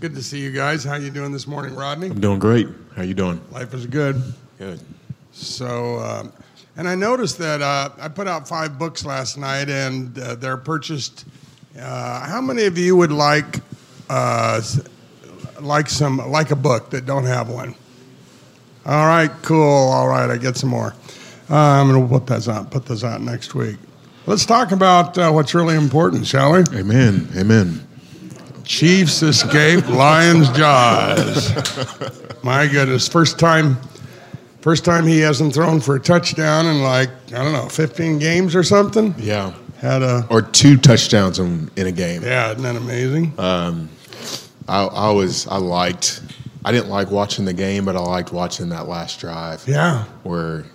Good to see you guys. How you doing this morning, Rodney? I'm doing great. How you doing? Life is good. Good. So, um, and I noticed that uh, I put out five books last night, and uh, they're purchased. Uh, how many of you would like uh, like some like a book that don't have one? All right, cool. All right, I get some more. Uh, I'm going to put those out. Put those out next week. Let's talk about uh, what's really important, shall we? Amen. Amen. Chiefs escape Lions' jaws. My goodness, first time, first time he hasn't thrown for a touchdown in like I don't know, 15 games or something. Yeah. Had a Or two touchdowns in, in a game. yeah, isn't that amazing? Um, I, I was I liked I didn't like watching the game, but I liked watching that last drive yeah, where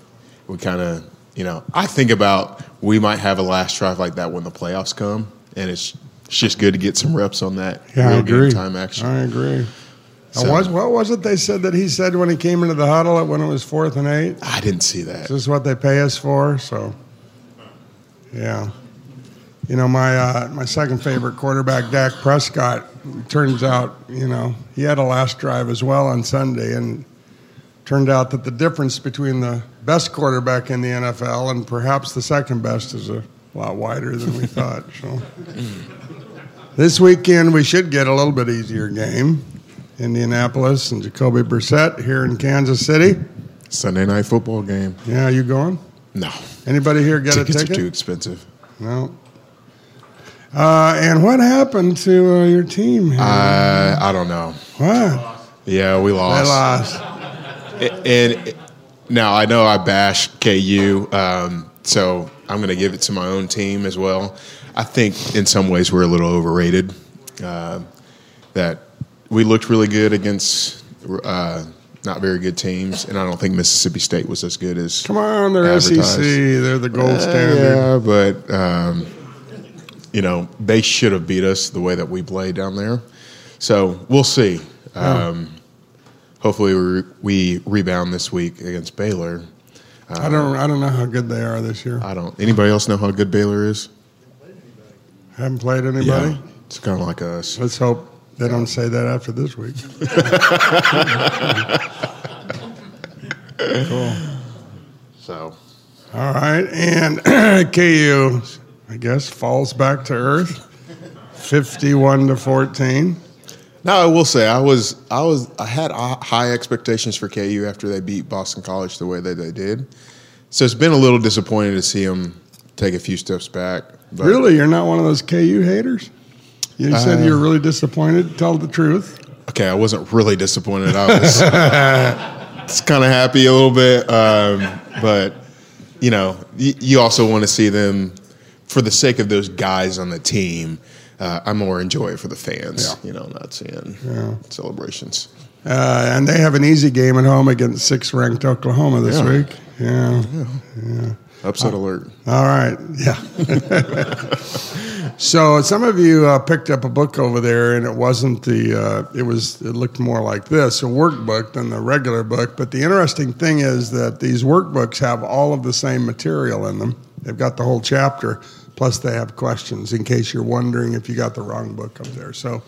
we kind of you know I think about we might have a last drive like that when the playoffs come, and it's it's just good to get some reps on that yeah, I agree. time action. I agree. So- what, what was it they said that he said when he came into the huddle when it was fourth and eight? I didn't see that. This is what they pay us for. So, yeah. You know, my uh, my second favorite quarterback, Dak Prescott, turns out, you know, he had a last drive as well on Sunday, and turned out that the difference between the best quarterback in the NFL and perhaps the second best is a lot wider than we thought. So, this weekend we should get a little bit easier game. Indianapolis and Jacoby Brissett here in Kansas City. Sunday night football game. Yeah, you going? No, Anybody here get a tickets ticket? are too expensive. No. Uh, and what happened to uh, your team? Here? I I don't know. what? Yeah, we lost. They lost. lost. And now I know I bashed KU, um, so I'm going to give it to my own team as well. I think in some ways we're a little overrated. Uh, that we looked really good against uh, not very good teams, and I don't think Mississippi State was as good as. Come on, they're Advertised. SEC. They're the gold Uh, standard. yeah, but um, you know they should have beat us the way that we played down there. So we'll see. Um, hopefully, we, we rebound this week against Baylor. I don't. I don't know how good they are this year. I don't. Anybody else know how good Baylor is? Haven't played anybody. Yeah, it's kind of like us. Let's hope they don't say that after this week. Cool. So All right, and KU, I guess, falls back to earth, fifty-one to fourteen. now I will say I was I was I had high expectations for KU after they beat Boston College the way that they did. So it's been a little disappointing to see them take a few steps back. But Really, you're not one of those KU haters. You said Uh, you're really disappointed. Tell the truth. Okay, I wasn't really disappointed. I was just kind of happy a little bit, um, but you know, y- you also want to see them for the sake of those guys on the team. Uh, I more enjoy it for the fans, Yeah. you know, not seeing Yeah. celebrations. Uh, and they have an easy game at home against six-ranked Oklahoma this Yeah. week. Yeah. Upset alert. All right. Yeah. so some of you uh, picked up a book over there, and it wasn't the. Uh, it was. It looked more like this, a workbook, than the regular book. But the interesting thing is that these workbooks have all of the same material in them. They've got the whole chapter, plus they have questions in case you're wondering if you got the wrong book up there. So,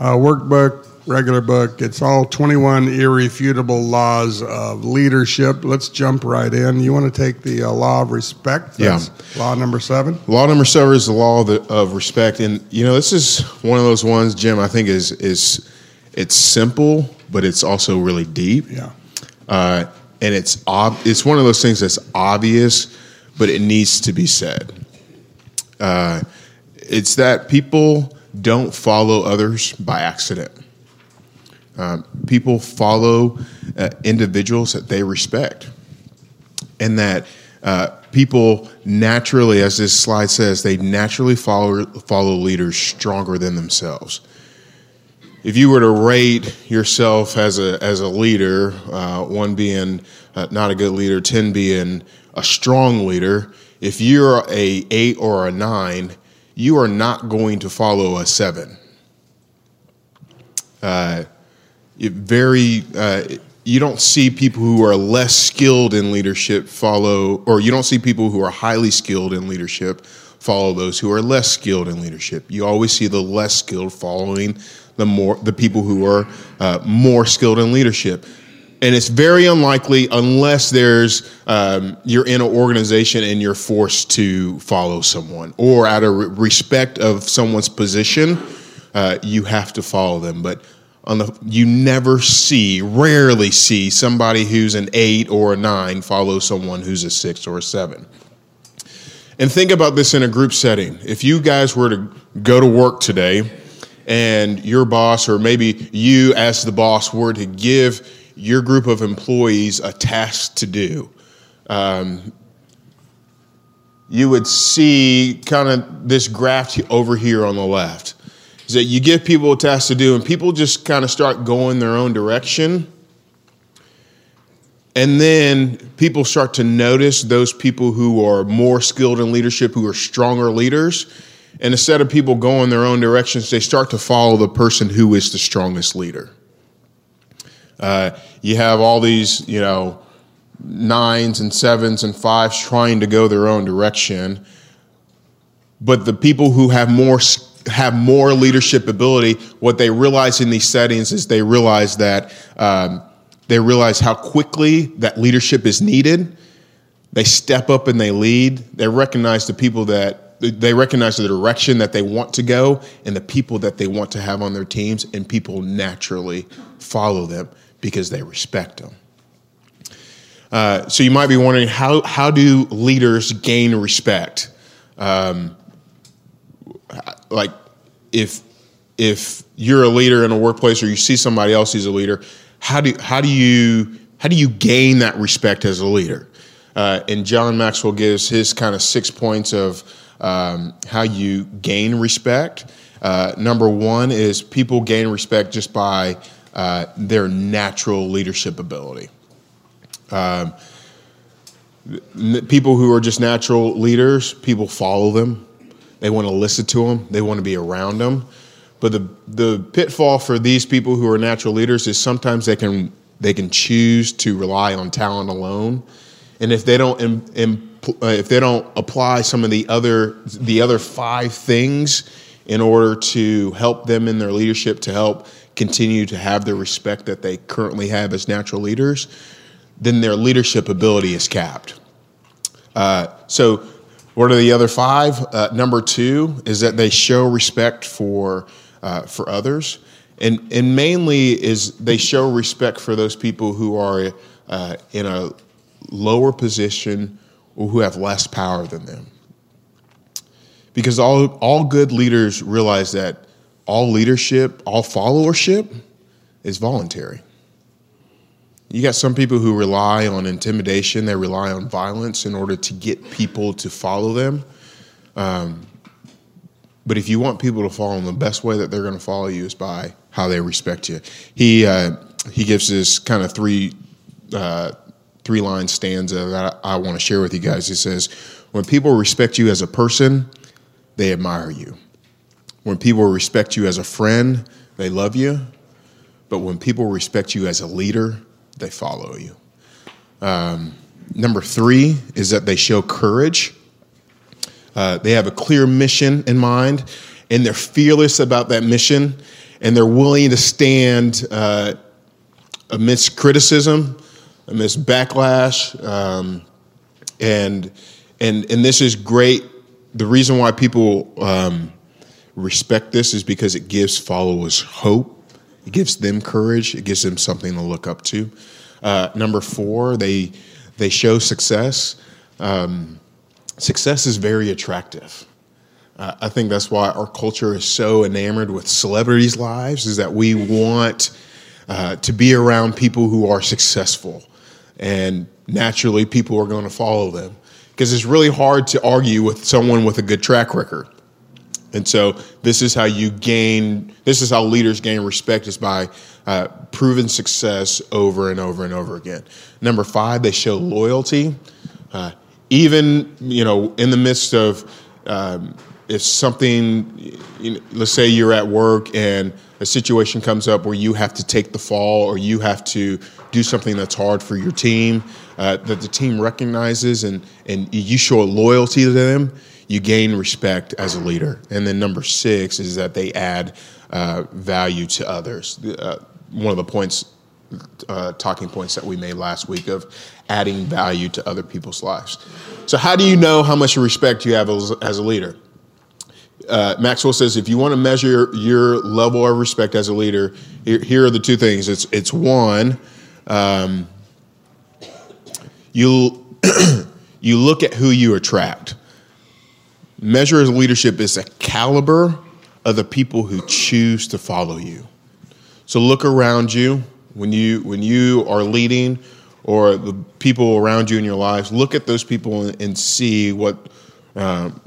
uh, workbook, regular book. It's all 21 irrefutable laws of leadership. Let's jump right in. You want to take the uh, law of respect? Yeah. Law number seven. Law number seven is the law of, the, of respect, and you know this is one of those ones, Jim. I think is is it's simple, but it's also really deep. Yeah. uh, and it's ob- it's one of those things that's obvious, but it needs to be said. Uh, it's that people don't follow others by accident. Um, people follow uh, individuals that they respect, and that uh, people naturally, as this slide says, they naturally follow follow leaders stronger than themselves if you were to rate yourself as a as a leader, uh, one being uh, not a good leader, ten being a strong leader, if you're a eight or a nine, you are not going to follow a seven. Uh, very uh, you don't see people who are less skilled in leadership follow, or you don't see people who are highly skilled in leadership follow those who are less skilled in leadership. You always see the less skilled following the more the people who are uh, more skilled in leadership. And it's very unlikely unless there's um, you're in an organization and you're forced to follow someone, or out of respect of someone's position, uh, you have to follow them. But on the you never see, rarely see somebody who's an eight or a nine follow someone who's a six or a seven. And think about this in a group setting. If you guys were to go to work today and your boss, or maybe you as the boss, were to give your group of employees a task to do, um, you would see kind of this graph over here on the left. Is that you give people a task to do, and people just kind of start going their own direction. And then people start to notice those people who are more skilled in leadership, who are stronger leaders. And instead of people going their own directions, they start to follow the person who is the strongest leader. Uh, you have all these, you know, nines and sevens and fives trying to go their own direction. But the people who have more have more leadership ability, what they realize in these settings is they realize that um, they realize how quickly that leadership is needed. They step up and they lead. They recognize the people that they recognize the direction that they want to go and the people that they want to have on their teams, and people naturally follow them because they respect them. Uh, so you might be wondering how how do leaders gain respect? Um, like if if you're a leader in a workplace or you see somebody else who's a leader, how do how do you how do you gain that respect as a leader? Uh, and John Maxwell gives his kind of six points of um, how you gain respect. Uh, number one is people gain respect just by uh, their natural leadership ability. Um, people who are just natural leaders, people follow them. They want to listen to them. They want to be around them. But the the pitfall for these people who are natural leaders is sometimes they can they can choose to rely on talent alone, and if they don't Im, Im, uh, if they don't apply some of the other the other five things in order to help them in their leadership to help continue to have the respect that they currently have as natural leaders, then their leadership ability is capped. Uh, so what are the other five? Uh, number two is that they show respect for uh, for others, and and mainly is they show respect for those people who are uh, in a lower position or who have less power than them. Because all all good leaders realize that all leadership, all followership, is voluntary. You got some people who rely on intimidation, they rely on violence in order to get people to follow them. Um, but if you want people to follow them, the best way that they're going to follow you is by how they respect you. He uh, he gives this kind of three uh, three line stanza that I, I want to share with you guys. He says, "When people respect you as a person, they admire you. When people respect you as a friend, they love you. But when people respect you as a leader, they follow you. Um, number three is that they show courage. Uh, they have a clear mission in mind, and they're fearless about that mission, and they're willing to stand uh, amidst criticism, amidst backlash, um, and and and this is great. The reason why people um, respect this is because it gives followers hope it gives them courage. It gives them something to look up to. Uh, number four, they they show success. Um, success is very attractive. Uh, I think that's why our culture is so enamored with celebrities' lives. Is that we want uh, to be around people who are successful, and naturally, people are going to follow them because it's really hard to argue with someone with a good track record. And so this is how you gain, this is how leaders gain respect is by uh, proven success over and over and over again. Number five, they show loyalty. Uh, even, you know, in the midst of, um, if something, you know, let's say you're at work and a situation comes up where you have to take the fall or you have to do something that's hard for your team, uh, that the team recognizes and, and you show loyalty to them, you gain respect as a leader. And then number six is that they add uh, value to others. Uh, one of the points, uh, talking points that we made last week of adding value to other people's lives. So, how do you know how much respect you have as, as a leader? Uh, Maxwell says if you want to measure your level of respect as a leader, here, here are the two things. It's it's one, um, you you look at who you attract. Measure as leadership is a caliber of the people who choose to follow you. So look around you when you when you are leading or the people around you in your lives. Look at those people and, and see what um,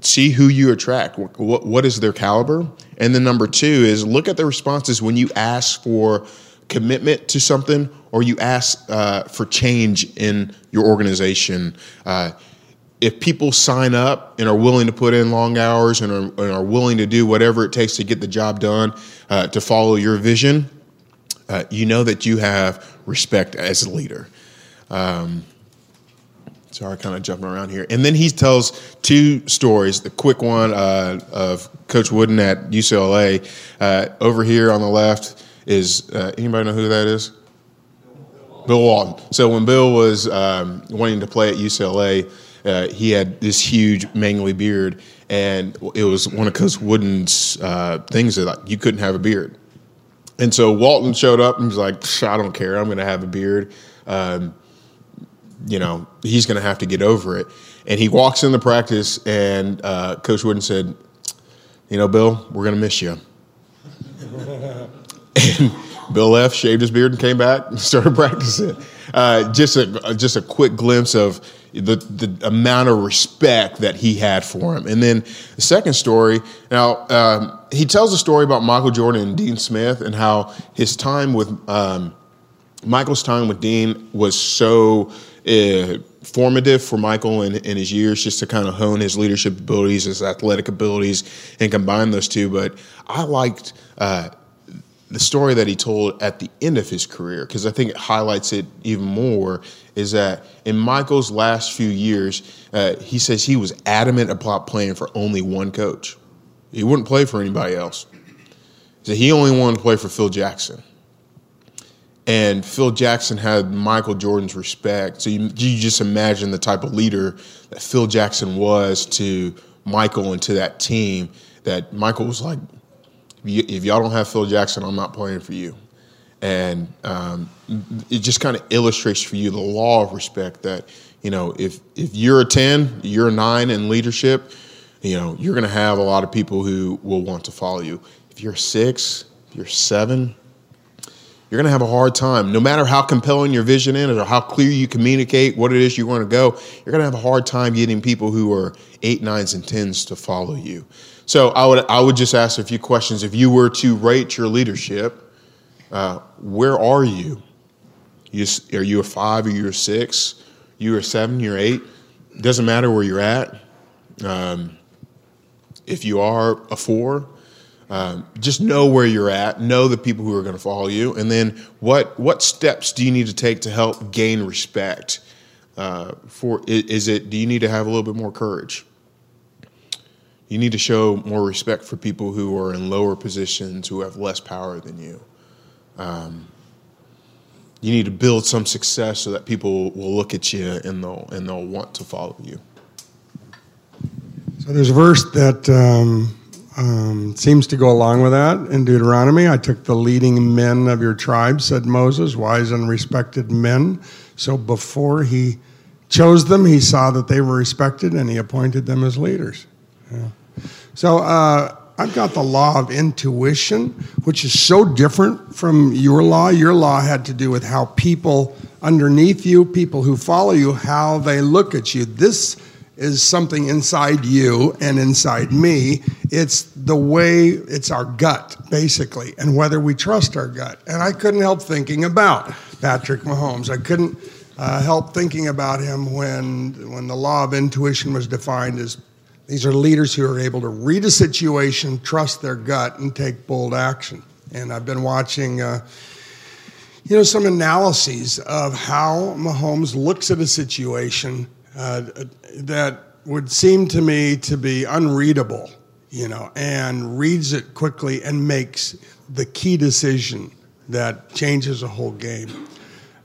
see who you attract. What, what, what is their caliber? And then number two is look at the responses when you ask for commitment to something or you ask uh, for change in your organization. Uh, if people sign up and are willing to put in long hours and are, and are willing to do whatever it takes to get the job done uh, to follow your vision, uh, you know that you have respect as a leader. Um, sorry, kind of jumping around here. And then he tells two stories. The quick one uh, of Coach Wooden at UCLA. Uh, over here on the left is uh, anybody know who that is? Bill Walton. So when Bill was um, wanting to play at UCLA, uh, he had this huge mangly beard, and it was one of Coach Wooden's uh, things that like, you couldn't have a beard. And so Walton showed up and was like, "I don't care. I'm going to have a beard." Um, you know, he's going to have to get over it. And he walks in the practice, and uh, Coach Wooden said, "You know, Bill, we're going to miss you." and Bill left, shaved his beard, and came back and started practicing. Uh, just a just a quick glimpse of the the amount of respect that he had for him. And then the second story. Now um, he tells a story about Michael Jordan and Dean Smith and how his time with um, Michael's time with Dean was so. Uh, formative for Michael in, in his years just to kind of hone his leadership abilities, his athletic abilities, and combine those two. But I liked uh, the story that he told at the end of his career, because I think it highlights it even more, is that in Michael's last few years, uh, he says he was adamant about playing for only one coach. He wouldn't play for anybody else. So he only wanted to play for Phil Jackson. And Phil Jackson had Michael Jordan's respect. So you, you just imagine the type of leader that Phil Jackson was to Michael and to that team. That Michael was like, if y'all don't have Phil Jackson, I'm not playing for you. And um, it just kind of illustrates for you the law of respect that, you know, if, if you're a 10, you're a nine in leadership, you know, you're going to have a lot of people who will want to follow you. If you're six, if you're seven, you're going to have a hard time. No matter how compelling your vision is or how clear you communicate what it is you want to go, you're going to have a hard time getting people who are eight, nines, and tens to follow you. So I would I would just ask a few questions. If you were to rate your leadership, uh, where are you? you? Are you a five? Are you a six? You are seven? You're eight? Doesn't matter where you're at. Um, if you are a four, um, just know where you're at, know the people who are going to follow you, and then what what steps do you need to take to help gain respect? Uh, for is it? Do you need to have a little bit more courage? You need to show more respect for people who are in lower positions, who have less power than you. Um, you need to build some success so that people will look at you and they'll and they'll want to follow you. So there's a verse that um, um, seems to go along with that in Deuteronomy. I took the leading men of your tribe, said Moses, wise and respected men. So before he chose them, he saw that they were respected and he appointed them as leaders. Yeah. So uh, I've got the law of intuition, which is so different from your law. Your law had to do with how people underneath you, people who follow you, how they look at you. This is something inside you and inside me. It's the way, it's our gut, basically, and whether we trust our gut. And I couldn't help thinking about Patrick Mahomes. I couldn't uh, help thinking about him when, when the law of intuition was defined as these are leaders who are able to read a situation, trust their gut, and take bold action. And I've been watching. Uh, you know, some analyses of how Mahomes looks at a situation uh, that would seem to me to be unreadable you know, and reads it quickly and makes the key decision that changes a whole game.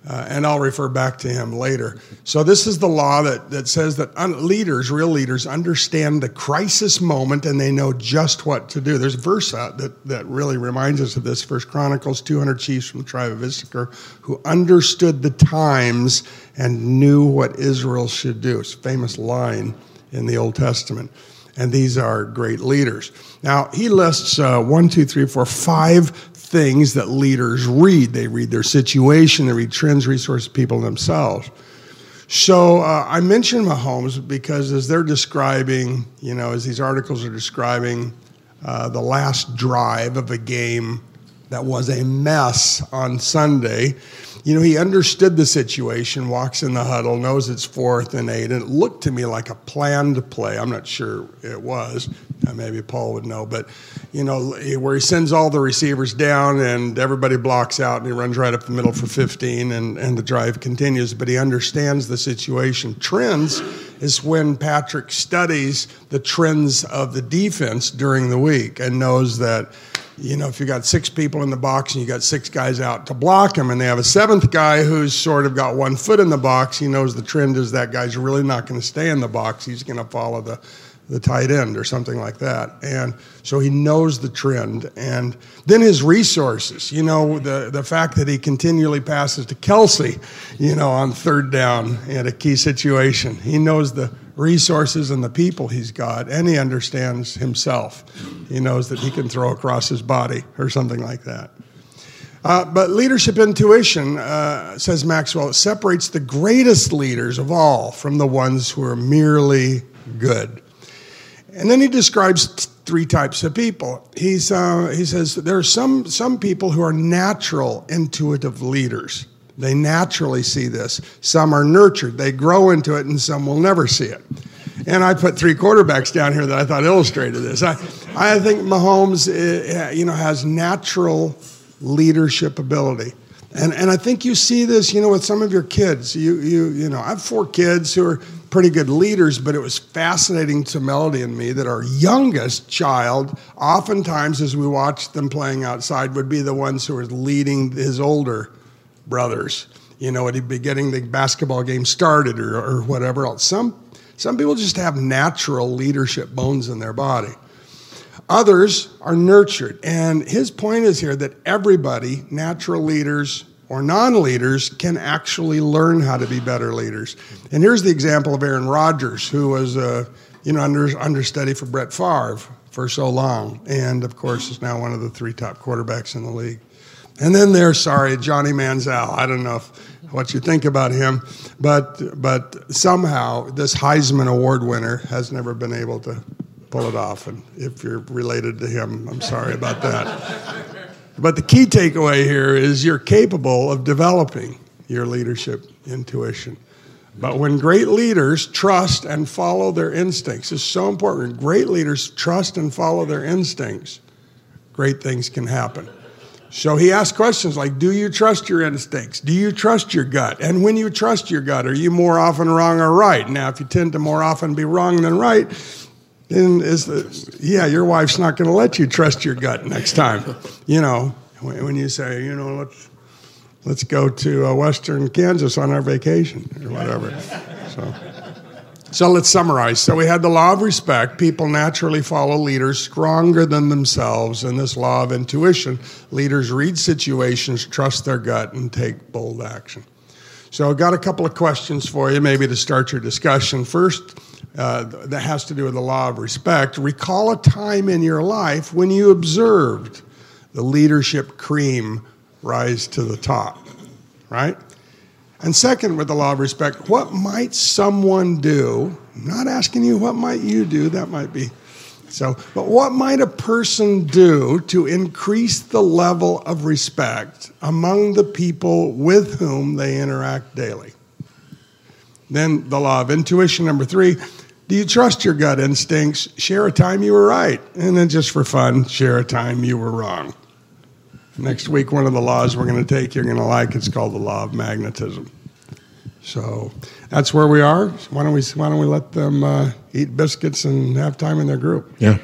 Uh, and I'll refer back to him later. So, this is the law that, that says that un- leaders, real leaders, understand the crisis moment and they know just what to do. There's a verse out that, that really reminds us of this First Chronicles 200 chiefs from the tribe of Issachar who understood the times and knew what Israel should do. It's a famous line in the Old Testament. And these are great leaders. Now, he lists uh, one, two, three, four, five things that leaders read. They read their situation, they read trends, resources, people themselves. So uh, I mentioned Mahomes because as they're describing, you know, as these articles are describing uh, the last drive of a game that was a mess on Sunday, you know, he understood the situation, walks in the huddle, knows it's fourth and eight, and it looked to me like a planned play. I'm not sure it was. Uh, maybe Paul would know, but you know, where he sends all the receivers down and everybody blocks out and he runs right up the middle for 15 and, and the drive continues, but he understands the situation. Trends is when Patrick studies the trends of the defense during the week and knows that you know, if you got six people in the box and you got six guys out to block him, and they have a seventh guy who's sort of got one foot in the box, he knows the trend is that guy's really not going to stay in the box. He's going to follow the the tight end or something like that. And so he knows the trend. And then his resources, you know, the, the fact that he continually passes to Kelce, you know, on third down in a key situation. He knows the resources and the people he's got, and he understands himself. He knows that he can throw across his body or something like that. Uh, but leadership intuition, uh, says Maxwell, separates the greatest leaders of all from the ones who are merely good. And then he describes t- three types of people. He's, uh, he says there are some, some people who are natural intuitive leaders. They naturally see this. Some are nurtured, they grow into it, and some will never see it. And I put three quarterbacks down here that I thought illustrated this. I, I think Mahomes uh, you know, has natural leadership ability. And, and I think you see this, you know, with some of your kids. You, you, you know, I have four kids who are pretty good leaders, but it was fascinating to Melody and me that our youngest child, oftentimes as we watched them playing outside, would be the ones who were leading his older brothers. You know, he'd be getting the basketball game started or, or whatever else. Some, some people just have natural leadership bones in their body. Others are nurtured. And his point is here that everybody, natural leaders or non leaders, can actually learn how to be better leaders. And here's the example of Aaron Rodgers, who was a you know, under, understudy for Brett Favre for so long. And of course, is now one of the three top quarterbacks in the league. And then there's, sorry, Johnny Manziel. I don't know if, what you think about him, but, but somehow this Heisman Award winner has never been able to pull it off. And if you're related to him, I'm sorry about that. But the key takeaway here is you're capable of developing your leadership intuition. But when great leaders trust and follow their instincts, it's so important. Great leaders trust and follow their instincts, great things can happen. So he asked questions like Do you trust your instincts? Do you trust your gut? And when you trust your gut, are you more often wrong or right? Now, if you tend to more often be wrong than right, then is the yeah, your wife's not going to let you trust your gut next time. You know, when you say, you know, let's let's go to uh, Western Kansas on our vacation or whatever. So. So let's summarize. So we had the law of respect. People naturally follow leaders stronger than themselves. And this law of intuition, leaders read situations, trust their gut, and take bold action. So I've got a couple of questions for you, maybe to start your discussion. First, uh, that has to do with the law of respect. Recall a time in your life when you observed the leadership cream rise to the top, right? And second, with the law of respect, what might someone do? I'm not asking you what might you do, that might be so, but what might a person do to increase the level of respect among the people with whom they interact daily? Then the law of intuition, number three do you trust your gut instincts? Share a time you were right. And then just for fun, share a time you were wrong. Next week, one of the laws we're going to take you're going to like, it's called the law of magnetism. So that's where we are. Why don't we, why don't we let them uh, eat biscuits and have time in their group? Yeah.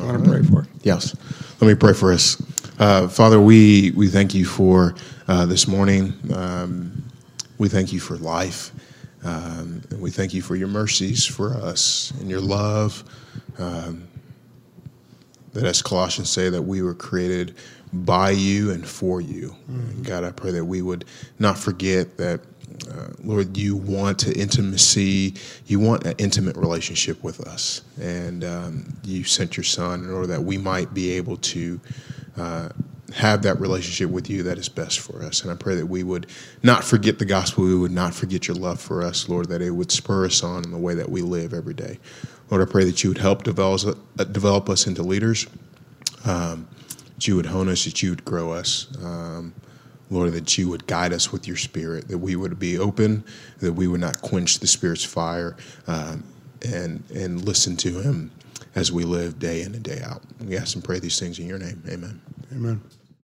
I want to pray for? it? Yes. Let me pray for us. Uh, Father, we, we thank you for uh, this morning. Um, we thank you for life. Um, and we thank you for your mercies for us and your love. Um, that, as Colossians say, that we were created by you and for you. And God, I pray that we would not forget that, uh, Lord, you want an intimacy, you want an intimate relationship with us. And um, you sent your son in order that we might be able to. Uh, have that relationship with you that is best for us. And I pray that we would not forget the gospel. We would not forget your love for us, Lord, that it would spur us on in the way that we live every day. Lord, I pray that you would help develop, uh, develop us into leaders, um, that you would hone us, that you would grow us. Um, Lord, that you would guide us with your spirit, that we would be open, that we would not quench the spirit's fire, um, and and listen to him as we live day in and day out. We ask and pray these things in your name. Amen. Amen.